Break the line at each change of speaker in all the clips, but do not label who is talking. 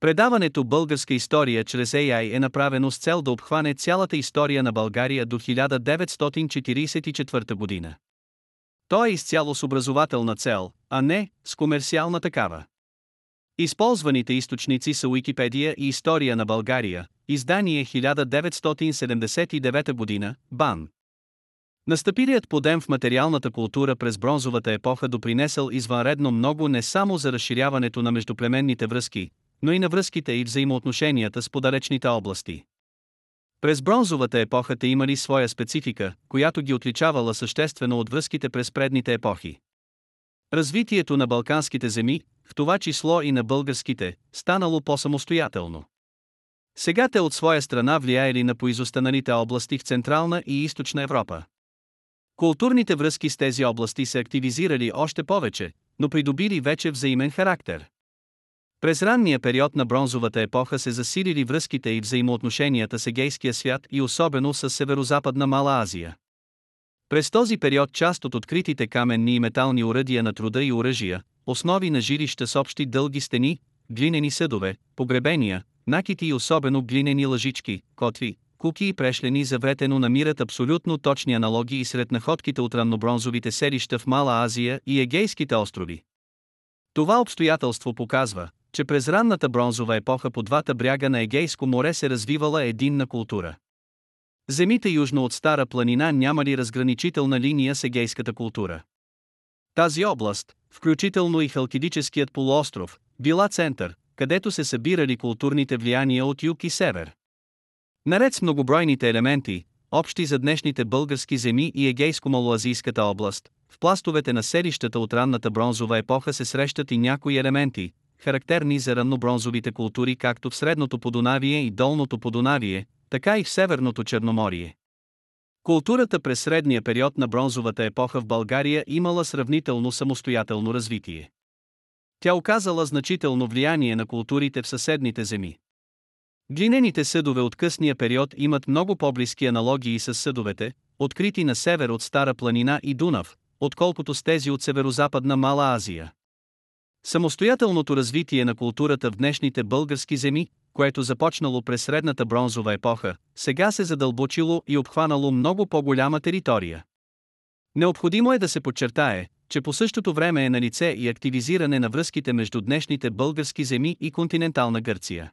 Предаването Българска история чрез AI е направено с цел да обхване цялата история на България до 1944 година. То е изцяло с образователна цел, а не с комерциална такава. Използваните източници са Уикипедия и История на България, издание 1979 година, БАН. Настъпилият подем в материалната култура през бронзовата епоха допринесъл извънредно много не само за разширяването на междуплеменните връзки, но и на връзките и взаимоотношенията с подалечните области. През бронзовата епоха те имали своя специфика, която ги отличавала съществено от връзките през предните епохи. Развитието на балканските земи, в това число и на българските, станало по-самостоятелно. Сега те от своя страна влияели на поизостаналите области в Централна и Източна Европа. Културните връзки с тези области се активизирали още повече, но придобили вече взаимен характер. През ранния период на бронзовата епоха се засилили връзките и взаимоотношенията с егейския свят и особено с Северозападна Мала Азия. През този период част от откритите каменни и метални уръдия на труда и оръжия, основи на жилища с общи дълги стени, глинени съдове, погребения, накити и особено глинени лъжички, котви, куки и прешлени завретено намират абсолютно точни аналогии сред находките от раннобронзовите селища в Мала Азия и Егейските острови. Това обстоятелство показва, че през ранната бронзова епоха по двата бряга на Егейско море се развивала единна култура. Земите южно от Стара планина нямали разграничителна линия с егейската култура. Тази област, включително и Халкидическият полуостров, била център, където се събирали културните влияния от юг и север. Наред с многобройните елементи, общи за днешните български земи и егейско-малоазийската област, в пластовете на селищата от ранната бронзова епоха се срещат и някои елементи, характерни за раннобронзовите култури както в Средното Подонавие и Долното Подонавие, така и в Северното Черноморие. Културата през средния период на бронзовата епоха в България имала сравнително самостоятелно развитие. Тя оказала значително влияние на културите в съседните земи. Глинените съдове от късния период имат много по-близки аналогии с съдовете, открити на север от Стара планина и Дунав, отколкото с тези от северозападна Мала Азия. Самостоятелното развитие на културата в днешните български земи, което започнало през средната бронзова епоха, сега се задълбочило и обхванало много по-голяма територия. Необходимо е да се подчертае, че по същото време е на лице и активизиране на връзките между днешните български земи и континентална Гърция.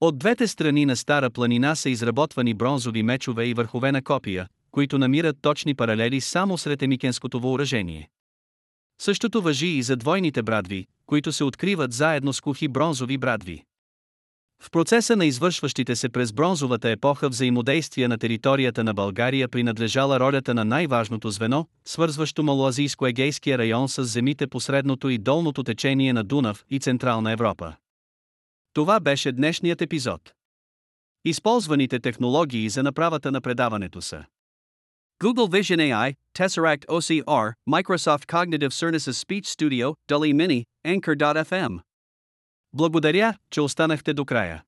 От двете страни на Стара планина са изработвани бронзови мечове и върхове на копия, които намират точни паралели само сред емикенското въоръжение. Същото въжи и за двойните брадви, които се откриват заедно с кухи бронзови брадви. В процеса на извършващите се през бронзовата епоха взаимодействия на територията на България принадлежала ролята на най-важното звено, свързващо Малоазийско-егейския район с земите по средното и долното течение на Дунав и Централна Европа. Това беше днешният епизод. Използваните технологии за направата на предаването са Google Vision AI, Tesseract OCR, Microsoft Cognitive Services Speech Studio, DALI Mini, Anchor.fm. Благодаря, че останахте до края.